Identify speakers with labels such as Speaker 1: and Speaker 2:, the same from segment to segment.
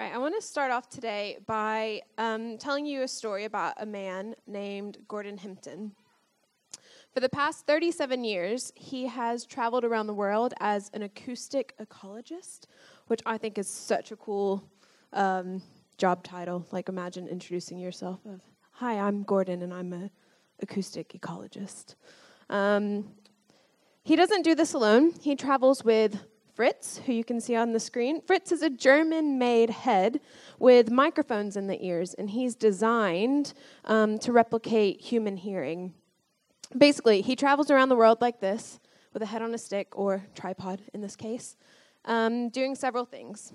Speaker 1: Right, I want to start off today by um, telling you a story about a man named Gordon Hempton. For the past 37 years, he has traveled around the world as an acoustic ecologist, which I think is such a cool um, job title. Like, imagine introducing yourself of, "Hi, I'm Gordon, and I'm an acoustic ecologist." Um, he doesn't do this alone. He travels with Fritz, who you can see on the screen. Fritz is a German made head with microphones in the ears, and he's designed um, to replicate human hearing. Basically, he travels around the world like this, with a head on a stick, or tripod in this case, um, doing several things.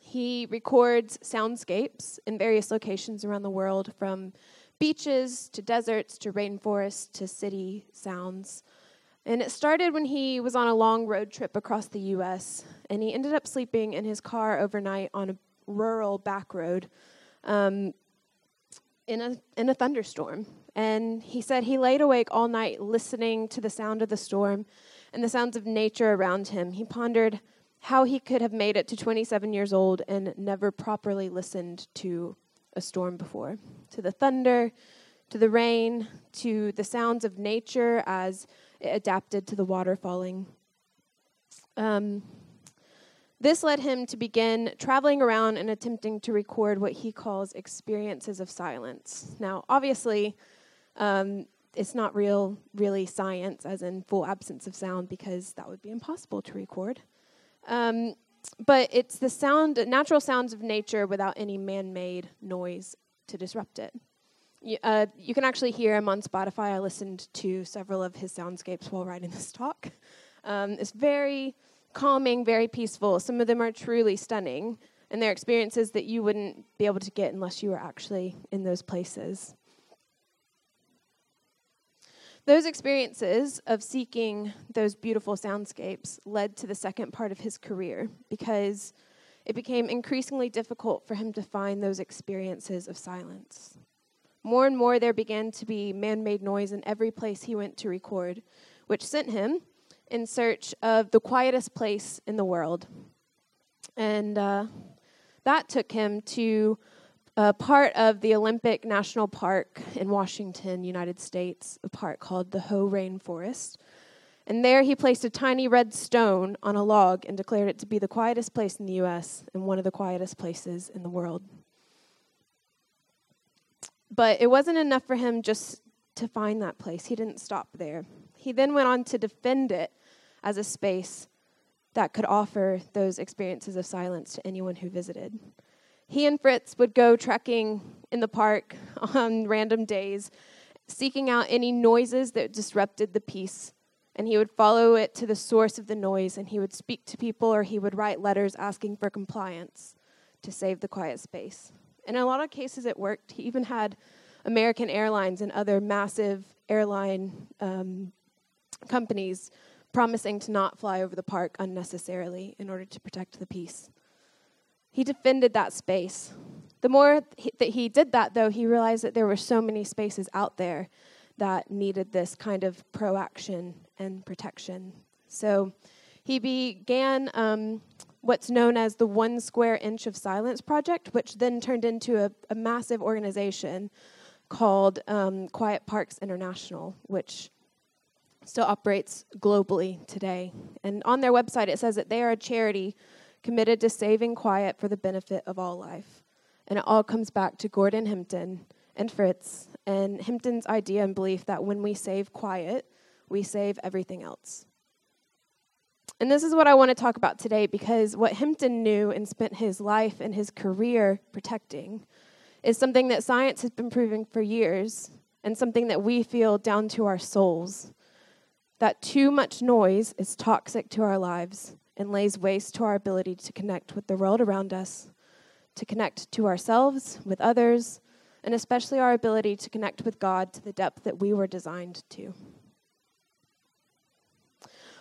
Speaker 1: He records soundscapes in various locations around the world, from beaches to deserts to rainforests to city sounds. And it started when he was on a long road trip across the US, and he ended up sleeping in his car overnight on a rural back road um, in, a, in a thunderstorm. And he said he laid awake all night listening to the sound of the storm and the sounds of nature around him. He pondered how he could have made it to 27 years old and never properly listened to a storm before, to the thunder, to the rain, to the sounds of nature as it adapted to the water falling. Um, this led him to begin traveling around and attempting to record what he calls experiences of silence. Now, obviously, um, it's not real, really science, as in full absence of sound, because that would be impossible to record. Um, but it's the sound, natural sounds of nature without any man-made noise to disrupt it. You, uh, you can actually hear him on Spotify. I listened to several of his soundscapes while writing this talk. Um, it's very calming, very peaceful. Some of them are truly stunning, and they're experiences that you wouldn't be able to get unless you were actually in those places. Those experiences of seeking those beautiful soundscapes led to the second part of his career because it became increasingly difficult for him to find those experiences of silence. More and more, there began to be man made noise in every place he went to record, which sent him in search of the quietest place in the world. And uh, that took him to a part of the Olympic National Park in Washington, United States, a park called the Hoh Rainforest. And there he placed a tiny red stone on a log and declared it to be the quietest place in the U.S. and one of the quietest places in the world. But it wasn't enough for him just to find that place. He didn't stop there. He then went on to defend it as a space that could offer those experiences of silence to anyone who visited. He and Fritz would go trekking in the park on random days, seeking out any noises that disrupted the peace. And he would follow it to the source of the noise, and he would speak to people or he would write letters asking for compliance to save the quiet space. And in a lot of cases, it worked. He even had American Airlines and other massive airline um, companies promising to not fly over the park unnecessarily in order to protect the peace. He defended that space. The more he, that he did that, though, he realized that there were so many spaces out there that needed this kind of proaction and protection. So he began um, what's known as the One Square Inch of Silence Project, which then turned into a, a massive organization called um, Quiet Parks International, which still operates globally today. And on their website, it says that they are a charity committed to saving quiet for the benefit of all life. And it all comes back to Gordon Hempton and Fritz and Hempton's idea and belief that when we save quiet, we save everything else. And this is what I want to talk about today because what Hempton knew and spent his life and his career protecting is something that science has been proving for years and something that we feel down to our souls. That too much noise is toxic to our lives and lays waste to our ability to connect with the world around us, to connect to ourselves, with others, and especially our ability to connect with God to the depth that we were designed to.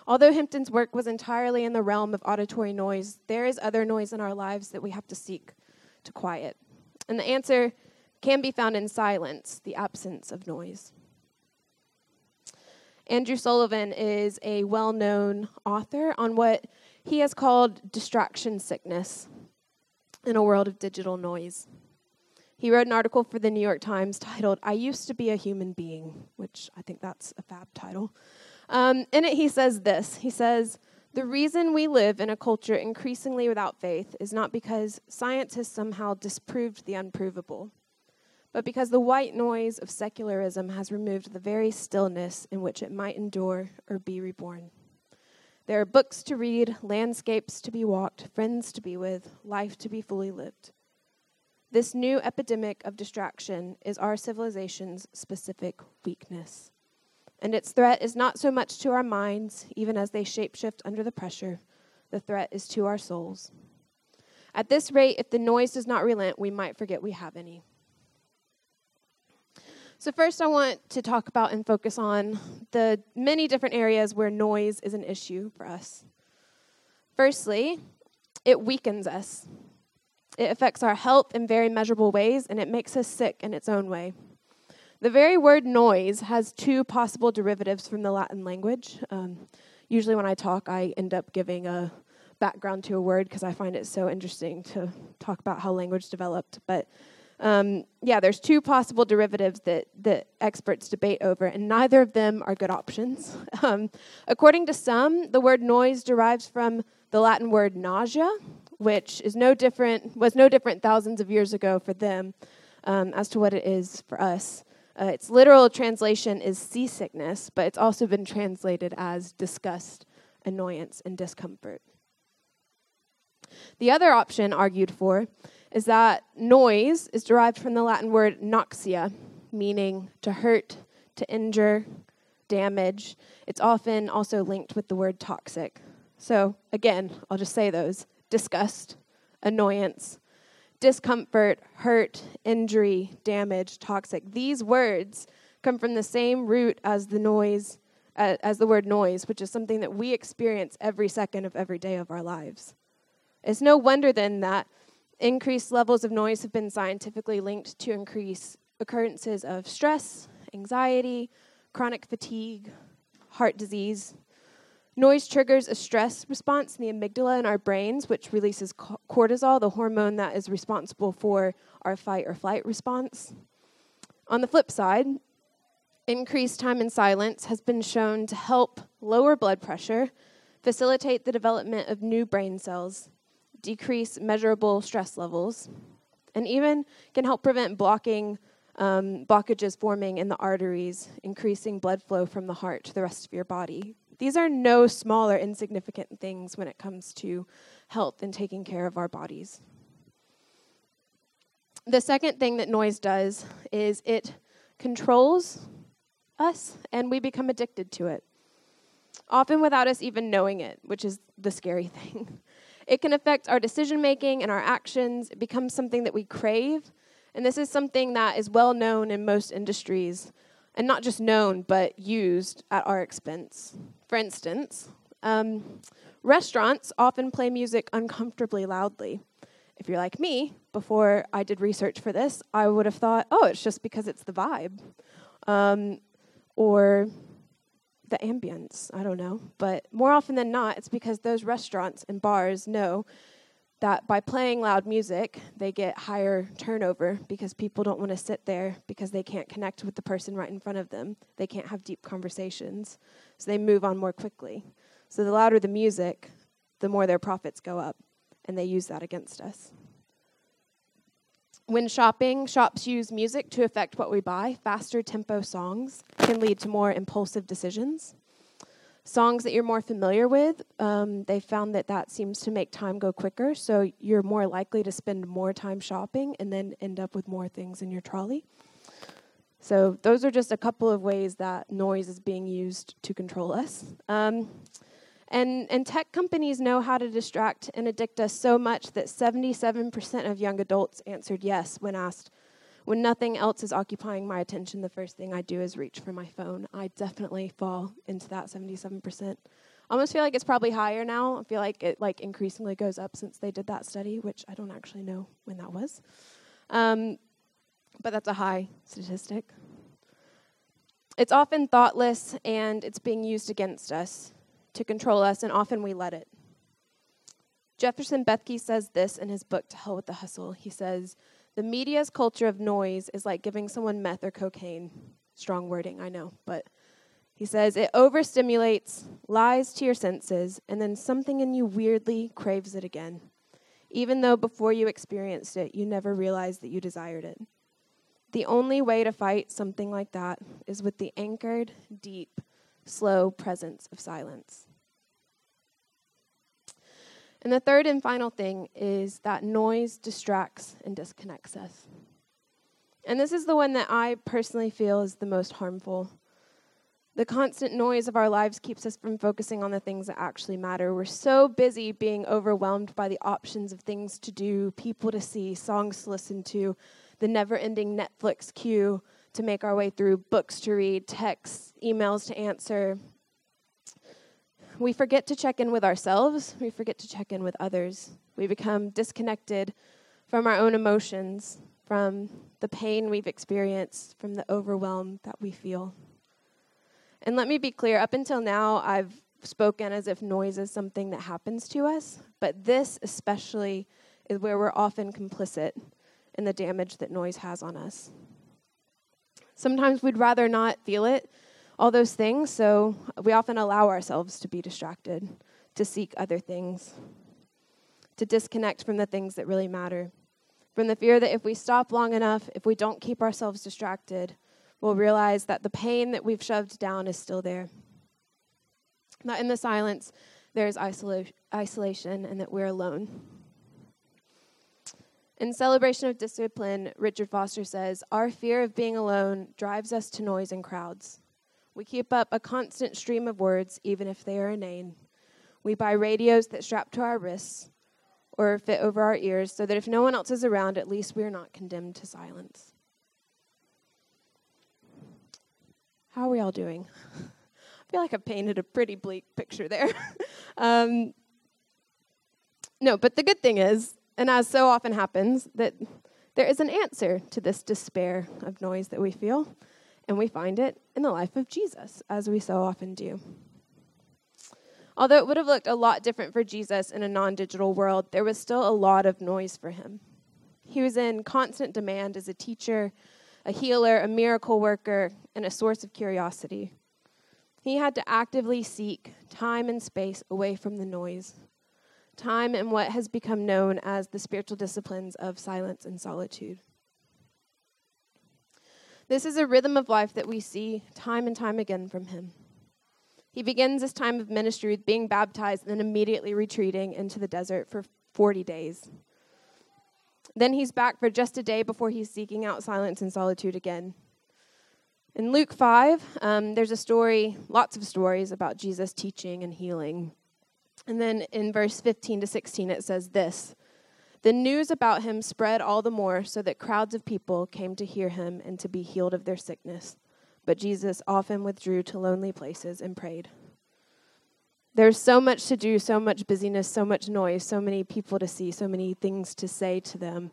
Speaker 1: Although Hempton's work was entirely in the realm of auditory noise, there is other noise in our lives that we have to seek to quiet. And the answer can be found in silence, the absence of noise. Andrew Sullivan is a well known author on what he has called distraction sickness. in a world of digital noise. He wrote an article for the New York Times titled, I Used to Be a Human Being, which I think that's a fab title. Um, in it, he says this He says, The reason we live in a culture increasingly without faith is not because science has somehow disproved the unprovable, but because the white noise of secularism has removed the very stillness in which it might endure or be reborn. There are books to read, landscapes to be walked, friends to be with, life to be fully lived. This new epidemic of distraction is our civilization's specific weakness. And its threat is not so much to our minds, even as they shapeshift under the pressure, the threat is to our souls. At this rate, if the noise does not relent, we might forget we have any. So, first, I want to talk about and focus on the many different areas where noise is an issue for us. Firstly, it weakens us. It affects our health in very measurable ways, and it makes us sick in its own way. The very word noise has two possible derivatives from the Latin language. Um, usually, when I talk, I end up giving a background to a word because I find it so interesting to talk about how language developed. But um, yeah, there's two possible derivatives that, that experts debate over, and neither of them are good options. Um, according to some, the word noise derives from the Latin word nausea, which is no different, was no different thousands of years ago for them um, as to what it is for us. Uh, its literal translation is seasickness, but it's also been translated as disgust, annoyance, and discomfort. The other option argued for is that noise is derived from the Latin word noxia, meaning to hurt, to injure, damage. It's often also linked with the word toxic. So, again, I'll just say those disgust, annoyance, discomfort, hurt, injury, damage, toxic. These words come from the same root as the noise, uh, as the word noise, which is something that we experience every second of every day of our lives. It's no wonder then that increased levels of noise have been scientifically linked to increased occurrences of stress, anxiety, chronic fatigue, heart disease, Noise triggers a stress response in the amygdala in our brains, which releases cortisol, the hormone that is responsible for our fight or flight response. On the flip side, increased time in silence has been shown to help lower blood pressure, facilitate the development of new brain cells, decrease measurable stress levels, and even can help prevent blocking um, blockages forming in the arteries, increasing blood flow from the heart to the rest of your body. These are no small or insignificant things when it comes to health and taking care of our bodies. The second thing that noise does is it controls us and we become addicted to it, often without us even knowing it, which is the scary thing. It can affect our decision making and our actions. It becomes something that we crave. And this is something that is well known in most industries and not just known, but used at our expense. For instance, um, restaurants often play music uncomfortably loudly. If you're like me, before I did research for this, I would have thought, oh, it's just because it's the vibe. Um, or the ambience, I don't know. But more often than not, it's because those restaurants and bars know that by playing loud music, they get higher turnover because people don't want to sit there because they can't connect with the person right in front of them. They can't have deep conversations. So they move on more quickly. So the louder the music, the more their profits go up. And they use that against us. When shopping, shops use music to affect what we buy. Faster tempo songs can lead to more impulsive decisions songs that you're more familiar with, um, they found that that seems to make time go quicker. So you're more likely to spend more time shopping and then end up with more things in your trolley. So those are just a couple of ways that noise is being used to control us. Um, and, and tech companies know how to distract and addict us so much that 77% of young adults answered yes when asked, when nothing else is occupying my attention, the first thing I do is reach for my phone. I definitely fall into that 77%. I almost feel like it's probably higher now. I feel like it like increasingly goes up since they did that study, which I don't actually know when that was. Um, but that's a high statistic. It's often thoughtless and it's being used against us to control us, and often we let it. Jefferson Bethke says this in his book, To Hell with the Hustle. He says, The media's culture of noise is like giving someone meth or cocaine. Strong wording, I know, but he says, It overstimulates, lies to your senses, and then something in you weirdly craves it again, even though before you experienced it, you never realized that you desired it. The only way to fight something like that is with the anchored, deep, slow presence of silence. And the third and final thing is that noise distracts and disconnects us. And this is the one that I personally feel is the most harmful. The constant noise of our lives keeps us from focusing on the things that actually matter. We're so busy being overwhelmed by the options of things to do, people to see, songs to listen to, the never ending Netflix queue to make our way through, books to read, texts, emails to answer, we forget to check in with ourselves, we forget to check in with others. We become disconnected from our own emotions, from the pain we've experienced, from the overwhelm that we feel. And let me be clear up until now, I've spoken as if noise is something that happens to us, but this especially is where we're often complicit in the damage that noise has on us. Sometimes we'd rather not feel it all those things, so we often allow ourselves to be distracted, to seek other things, to disconnect from the things that really matter. From the fear that if we stop long enough, if we don't keep ourselves distracted, we'll realize that the pain that we've shoved down is still there. That in the silence, there's isola- isolation and that we're alone. In Celebration of Discipline, Richard Foster says, Our fear of being alone drives us to noise and crowds. We keep up a constant stream of words, even if they are inane. We buy radios that strap to our wrists or fit over our ears so that if no one else is around, at least we are not condemned to silence. How are we all doing? I feel like I've painted a pretty bleak picture there. um, no, but the good thing is, and as so often happens, that there is an answer to this despair of noise that we feel. And we find it in the life of Jesus, as we so often do. Although it would have looked a lot different for Jesus in a non digital world, there was still a lot of noise for him. He was in constant demand as a teacher, a healer, a miracle worker, and a source of curiosity. He had to actively seek time and space away from the noise, time in what has become known as the spiritual disciplines of silence and solitude. This is a rhythm of life that we see time and time again from him. He begins this time of ministry with being baptized and then immediately retreating into the desert for 40 days. Then he's back for just a day before he's seeking out silence and solitude again. In Luke 5, um, there's a story, lots of stories about Jesus teaching and healing. And then in verse 15 to 16, it says this the news about him spread all the more, so that crowds of people came to hear him and to be healed of their sickness. But Jesus often withdrew to lonely places and prayed. There's so much to do, so much busyness, so much noise, so many people to see, so many things to say to them.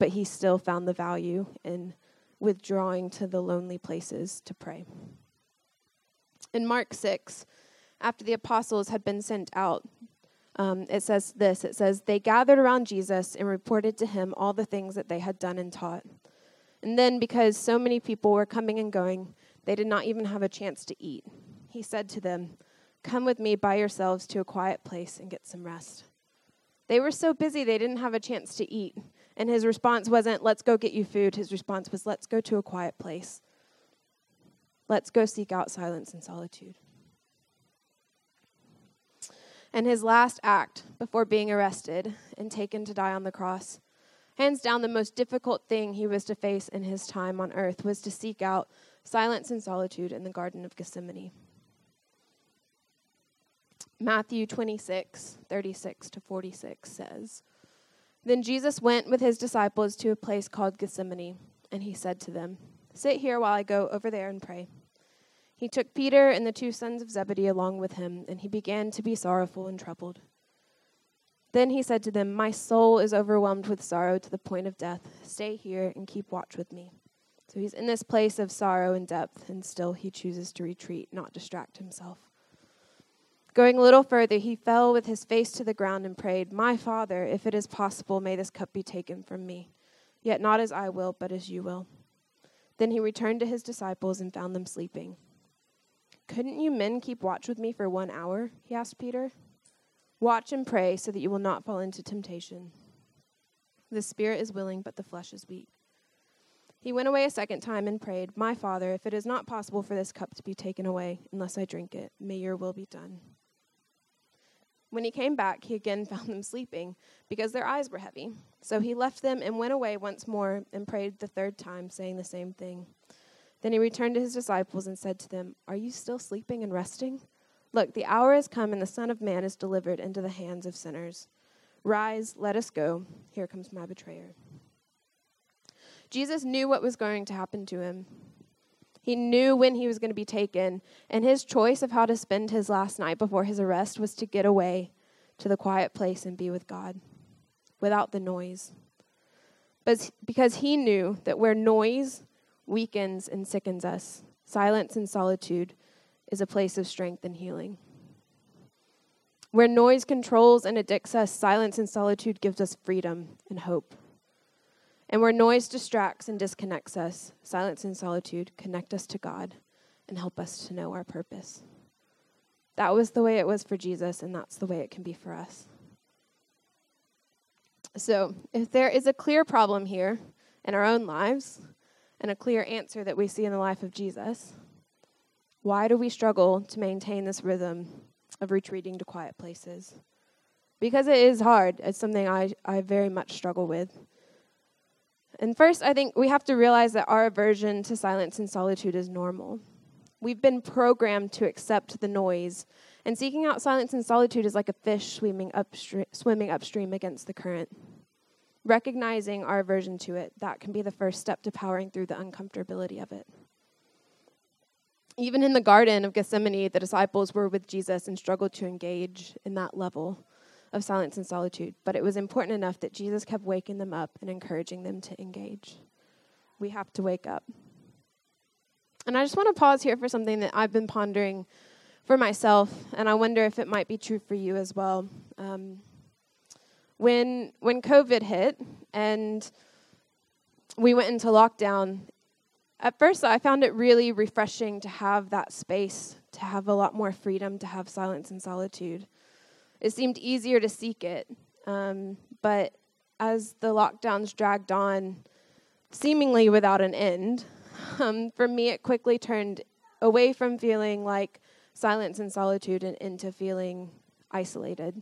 Speaker 1: But he still found the value in withdrawing to the lonely places to pray. In Mark 6, after the apostles had been sent out, um, it says this it says, They gathered around Jesus and reported to him all the things that they had done and taught. And then, because so many people were coming and going, they did not even have a chance to eat. He said to them, Come with me by yourselves to a quiet place and get some rest. They were so busy they didn't have a chance to eat. And his response wasn't, Let's go get you food. His response was, Let's go to a quiet place. Let's go seek out silence and solitude and his last act before being arrested and taken to die on the cross. Hands down, the most difficult thing he was to face in his time on earth was to seek out silence and solitude in the Garden of Gethsemane. Matthew 26, 36 to 46 says, Then Jesus went with his disciples to a place called Gethsemane, and he said to them, Sit here while I go over there and pray. He took Peter and the two sons of Zebedee along with him, and he began to be sorrowful and troubled. Then he said to them, My soul is overwhelmed with sorrow to the point of death. Stay here and keep watch with me. So he's in this place of sorrow and depth, and still he chooses to retreat, not distract himself. Going a little further, he fell with his face to the ground and prayed, My Father, if it is possible, may this cup be taken from me. Yet not as I will, but as you will. Then he returned to his disciples and found them sleeping. Couldn't you men keep watch with me for one hour? He asked Peter. Watch and pray so that you will not fall into temptation. The spirit is willing, but the flesh is weak. He went away a second time and prayed, My Father, if it is not possible for this cup to be taken away unless I drink it, may your will be done. When he came back, he again found them sleeping because their eyes were heavy. So he left them and went away once more and prayed the third time, saying the same thing. Then he returned to his disciples and said to them, Are you still sleeping and resting? Look, the hour has come, and the Son of Man is delivered into the hands of sinners. Rise, let us go. Here comes my betrayer. Jesus knew what was going to happen to him. He knew when he was going to be taken, and his choice of how to spend his last night before his arrest was to get away to the quiet place and be with God without the noise. But because he knew that where noise weakens and sickens us, silence and solitude is a place of strength and healing. Where noise controls and addicts us, silence and solitude gives us freedom and hope. And where noise distracts and disconnects us, silence and solitude connect us to God and help us to know our purpose. That was the way it was for Jesus, and that's the way it can be for us. So, if there is a clear problem here in our own lives and a clear answer that we see in the life of Jesus, why do we struggle to maintain this rhythm of retreating to quiet places? Because it is hard. It's something I, I very much struggle with. And first, I think we have to realize that our aversion to silence and solitude is normal. We've been programmed to accept the noise, and seeking out silence and solitude is like a fish swimming upstream, swimming upstream against the current. Recognizing our aversion to it, that can be the first step to powering through the uncomfortability of it. Even in the Garden of Gethsemane, the disciples were with Jesus and struggled to engage in that level of silence and solitude, but it was important enough that Jesus kept waking them up and encouraging them to engage. We have to wake up. And I just want to pause here for something that I've been pondering for myself, and I wonder if it might be true for you as well. Um, when when COVID hit and we went into lockdown, at first I found it really refreshing to have that space, to have a lot more freedom, to have silence and solitude it seemed easier to seek it. Um, but as the lockdowns dragged on, seemingly without an end, um, for me, it quickly turned away from feeling like silence and solitude and into feeling isolated.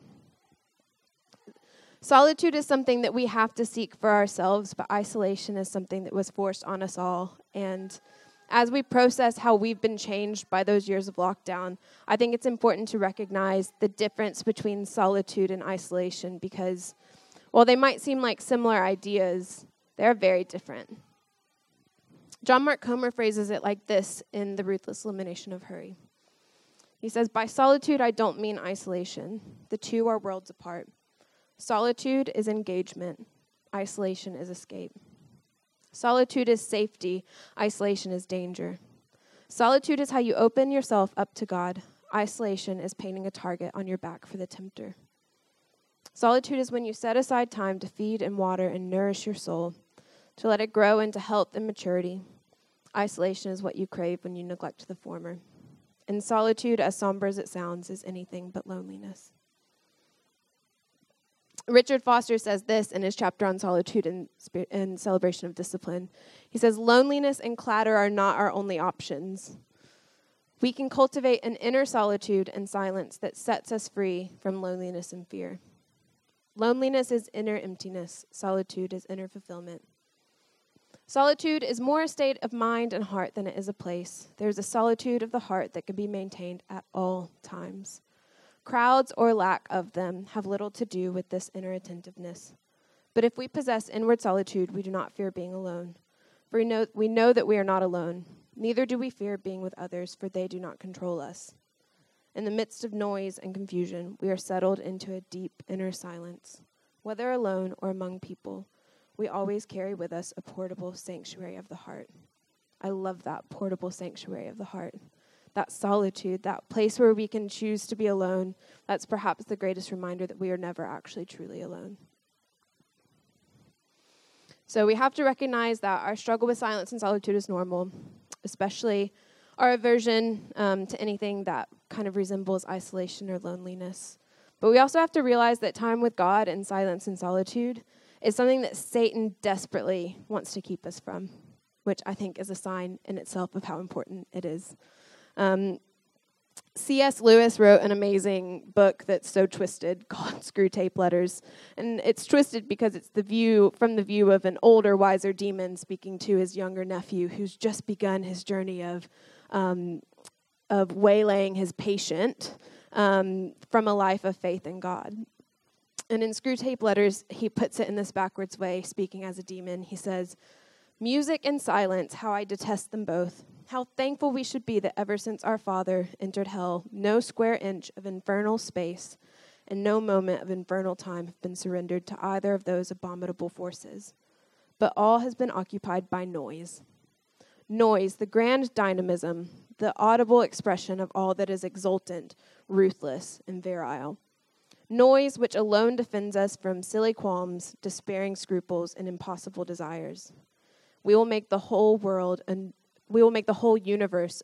Speaker 1: Solitude is something that we have to seek for ourselves, but isolation is something that was forced on us all. And as we process how we've been changed by those years of lockdown, I think it's important to recognize the difference between solitude and isolation because while they might seem like similar ideas, they're very different. John Mark Comer phrases it like this in The Ruthless Elimination of Hurry. He says, By solitude, I don't mean isolation. The two are worlds apart. Solitude is engagement, isolation is escape. Solitude is safety, isolation is danger. Solitude is how you open yourself up to God. Isolation is painting a target on your back for the tempter. Solitude is when you set aside time to feed and water and nourish your soul, to let it grow into health and maturity. Isolation is what you crave when you neglect the former. And solitude, as somber as it sounds, is anything but loneliness. Richard Foster says this in his chapter on solitude and, and celebration of discipline. He says, Loneliness and clatter are not our only options. We can cultivate an inner solitude and silence that sets us free from loneliness and fear. Loneliness is inner emptiness, solitude is inner fulfillment. Solitude is more a state of mind and heart than it is a place. There's a solitude of the heart that can be maintained at all times. Crowds or lack of them have little to do with this inner attentiveness. But if we possess inward solitude, we do not fear being alone. For we know, we know that we are not alone. Neither do we fear being with others, for they do not control us. In the midst of noise and confusion, we are settled into a deep inner silence. Whether alone or among people, we always carry with us a portable sanctuary of the heart. I love that portable sanctuary of the heart that solitude, that place where we can choose to be alone, that's perhaps the greatest reminder that we are never actually truly alone. So we have to recognize that our struggle with silence and solitude is normal, especially our aversion um, to anything that kind of resembles isolation or loneliness. But we also have to realize that time with God and silence and solitude is something that Satan desperately wants to keep us from, which I think is a sign in itself of how important it is. Um, C.S. Lewis wrote an amazing book that's so twisted called Screwtape Letters. And it's twisted because it's the view from the view of an older, wiser demon speaking to his younger nephew who's just begun his journey of, um, of waylaying his patient um, from a life of faith in God. And in Screwtape Letters, he puts it in this backwards way, speaking as a demon. He says, Music and silence, how I detest them both. How thankful we should be that ever since our Father entered hell, no square inch of infernal space and no moment of infernal time have been surrendered to either of those abominable forces. But all has been occupied by noise. Noise, the grand dynamism, the audible expression of all that is exultant, ruthless, and virile. Noise which alone defends us from silly qualms, despairing scruples, and impossible desires. We will make the whole world and we will make the whole universe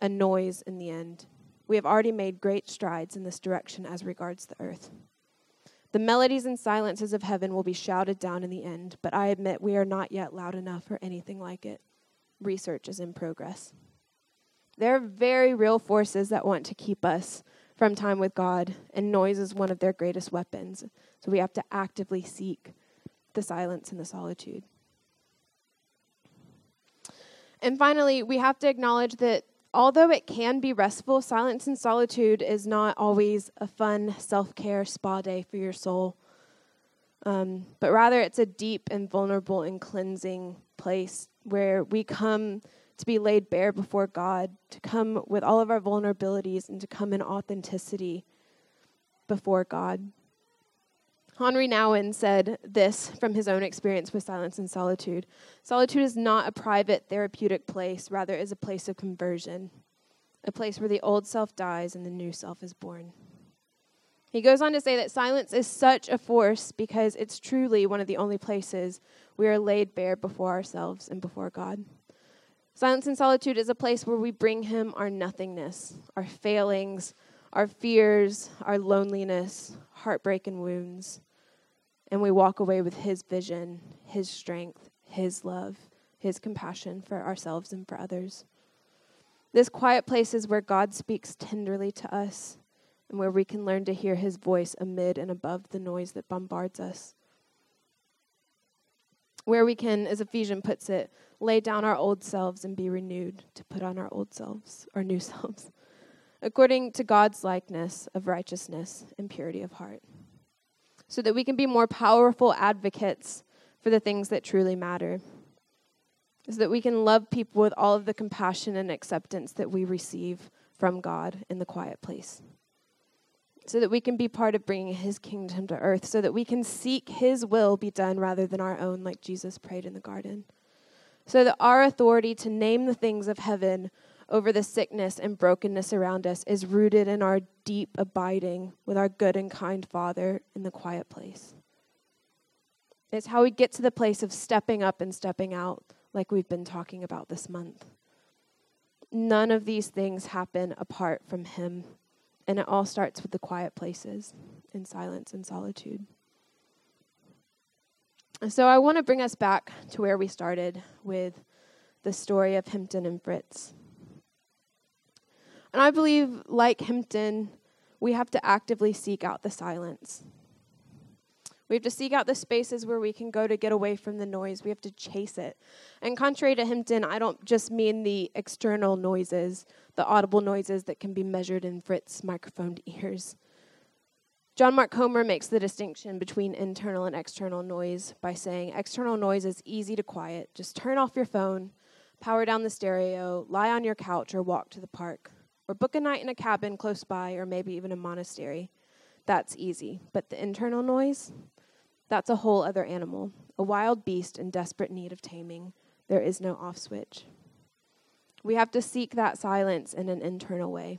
Speaker 1: a noise in the end. We have already made great strides in this direction as regards the earth. The melodies and silences of heaven will be shouted down in the end, but I admit we are not yet loud enough for anything like it. Research is in progress. There are very real forces that want to keep us from time with God, and noise is one of their greatest weapons. So we have to actively seek the silence and the solitude. And finally, we have to acknowledge that although it can be restful, silence and solitude is not always a fun self care spa day for your soul. Um, but rather, it's a deep and vulnerable and cleansing place where we come to be laid bare before God, to come with all of our vulnerabilities, and to come in authenticity before God. Henri Nouwen said this from his own experience with silence and solitude Solitude is not a private therapeutic place, rather, is a place of conversion, a place where the old self dies and the new self is born. He goes on to say that silence is such a force because it's truly one of the only places we are laid bare before ourselves and before God. Silence and solitude is a place where we bring Him our nothingness, our failings, our fears, our loneliness, heartbreak, and wounds. And we walk away with His vision, His strength, His love, His compassion for ourselves and for others. This quiet place is where God speaks tenderly to us and where we can learn to hear His voice amid and above the noise that bombards us. Where we can, as Ephesians puts it, lay down our old selves and be renewed to put on our old selves, our new selves, according to God's likeness of righteousness and purity of heart so that we can be more powerful advocates for the things that truly matter. So that we can love people with all of the compassion and acceptance that we receive from God in the quiet place. So that we can be part of bringing His kingdom to earth, so that we can seek His will be done rather than our own, like Jesus prayed in the garden. So that our authority to name the things of heaven over the sickness and brokenness around us is rooted in our deep abiding with our good and kind Father in the quiet place. It's how we get to the place of stepping up and stepping out, like we've been talking about this month. None of these things happen apart from Him, and it all starts with the quiet places in silence and solitude. So I want to bring us back to where we started with the story of Hempton and Fritz. And I believe, like Hempton, we have to actively seek out the silence. We have to seek out the spaces where we can go to get away from the noise. We have to chase it. And contrary to Hempton, I don't just mean the external noises, the audible noises that can be measured in Fritz's microphoned ears. John Mark Comer makes the distinction between internal and external noise by saying external noise is easy to quiet. Just turn off your phone, power down the stereo, lie on your couch, or walk to the park or book a night in a cabin close by, or maybe even a monastery. That's easy. But the internal noise, that's a whole other animal, a wild beast in desperate need of taming. There is no off switch. We have to seek that silence in an internal way.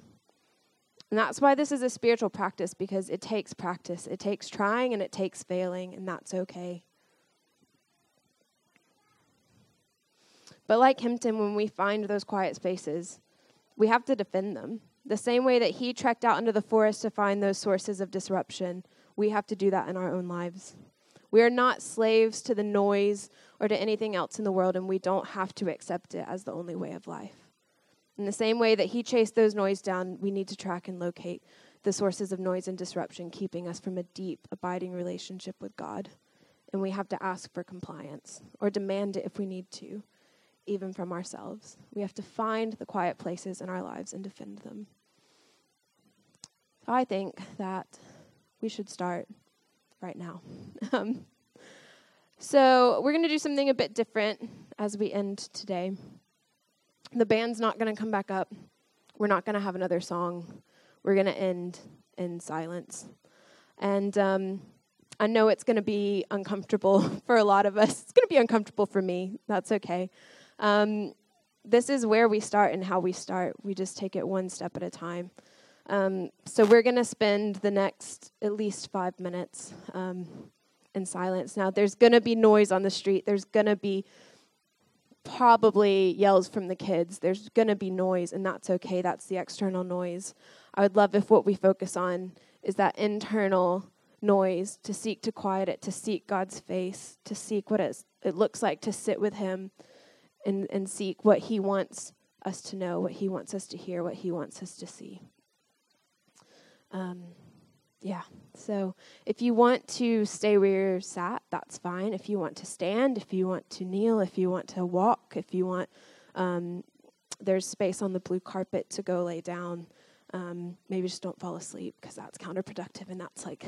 Speaker 1: And that's why this is a spiritual practice because it takes practice. It takes trying and it takes failing, and that's okay. But like Hempton, when we find those quiet spaces, we have to defend them. The same way that he trekked out into the forest to find those sources of disruption, we have to do that in our own lives. We are not slaves to the noise or to anything else in the world, and we don't have to accept it as the only way of life. In the same way that he chased those noise down, we need to track and locate the sources of noise and disruption, keeping us from a deep, abiding relationship with God. And we have to ask for compliance or demand it if we need to even from ourselves. We have to find the quiet places in our lives and defend them. So I think that we should start right now. um, so we're going to do something a bit different as we end today. The band's not going to come back up. We're not going to have another song. We're going to end in silence. And um, I know it's going to be uncomfortable for a lot of us. It's going to be uncomfortable for me. That's okay. Um, this is where we start and how we start. We just take it one step at a time. Um, so we're going to spend the next at least five minutes um, in silence. Now, there's going to be noise on the street. There's going to be probably yells from the kids. There's going to be noise, and that's okay. That's the external noise. I would love if what we focus on is that internal noise to seek to quiet it, to seek God's face, to seek what it looks like to sit with Him and, and seek what He wants us to know, what He wants us to hear, what He wants us to see. Um, yeah, so if you want to stay where you're sat, that's fine. If you want to stand, if you want to kneel, if you want to walk, if you want, um, there's space on the blue carpet to go lay down. Um, maybe just don't fall asleep because that's counterproductive and that's like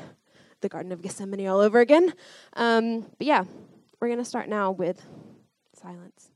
Speaker 1: the Garden of Gethsemane all over again. Um, but yeah, we're going to start now with silence.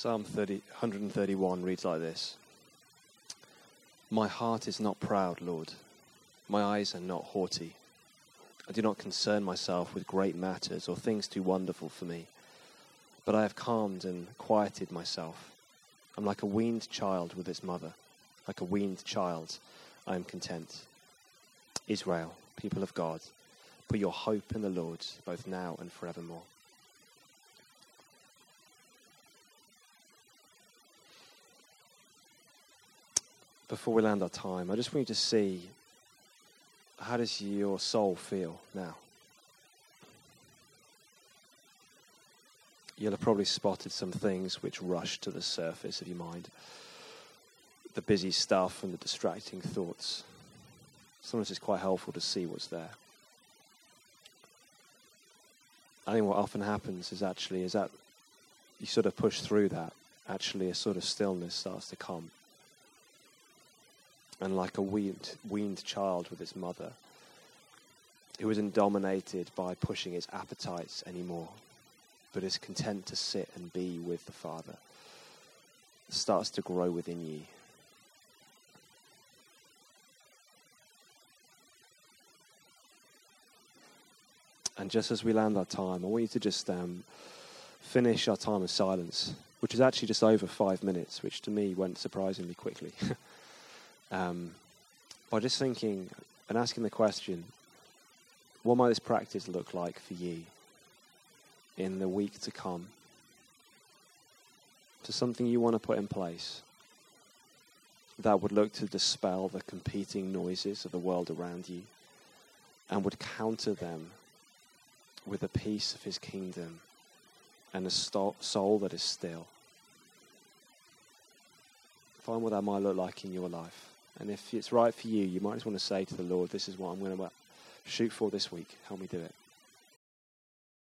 Speaker 2: Psalm 30, 131 reads like this My heart is not proud, Lord. My eyes are not haughty. I do not concern myself with great matters or things too wonderful for me, but I have calmed and quieted myself. I'm like a weaned child with its mother. Like a weaned child, I am content. Israel, people of God, put your hope in the Lord, both now and forevermore. Before we land our time, I just want you to see how does your soul feel now? You'll have probably spotted some things which rush to the surface of your mind. The busy stuff and the distracting thoughts. Sometimes it's quite helpful to see what's there. I think what often happens is actually is that you sort of push through that. Actually, a sort of stillness starts to come and like a weaned, weaned child with its mother, who isn't dominated by pushing its appetites anymore, but is content to sit and be with the Father, starts to grow within you. And just as we land our time, I want you to just um, finish our time of silence, which is actually just over five minutes, which to me went surprisingly quickly. um, by just thinking and asking the question what might this practice look like for you in the week to come? To something you want to put in place that would look to dispel the competing noises of the world around you and would counter them with the peace of his kingdom and a soul that is still. Find what that might look like in your life. And if it's right for you, you might just want to say to the Lord, This is what I'm going to uh, shoot for this week. Help me do it.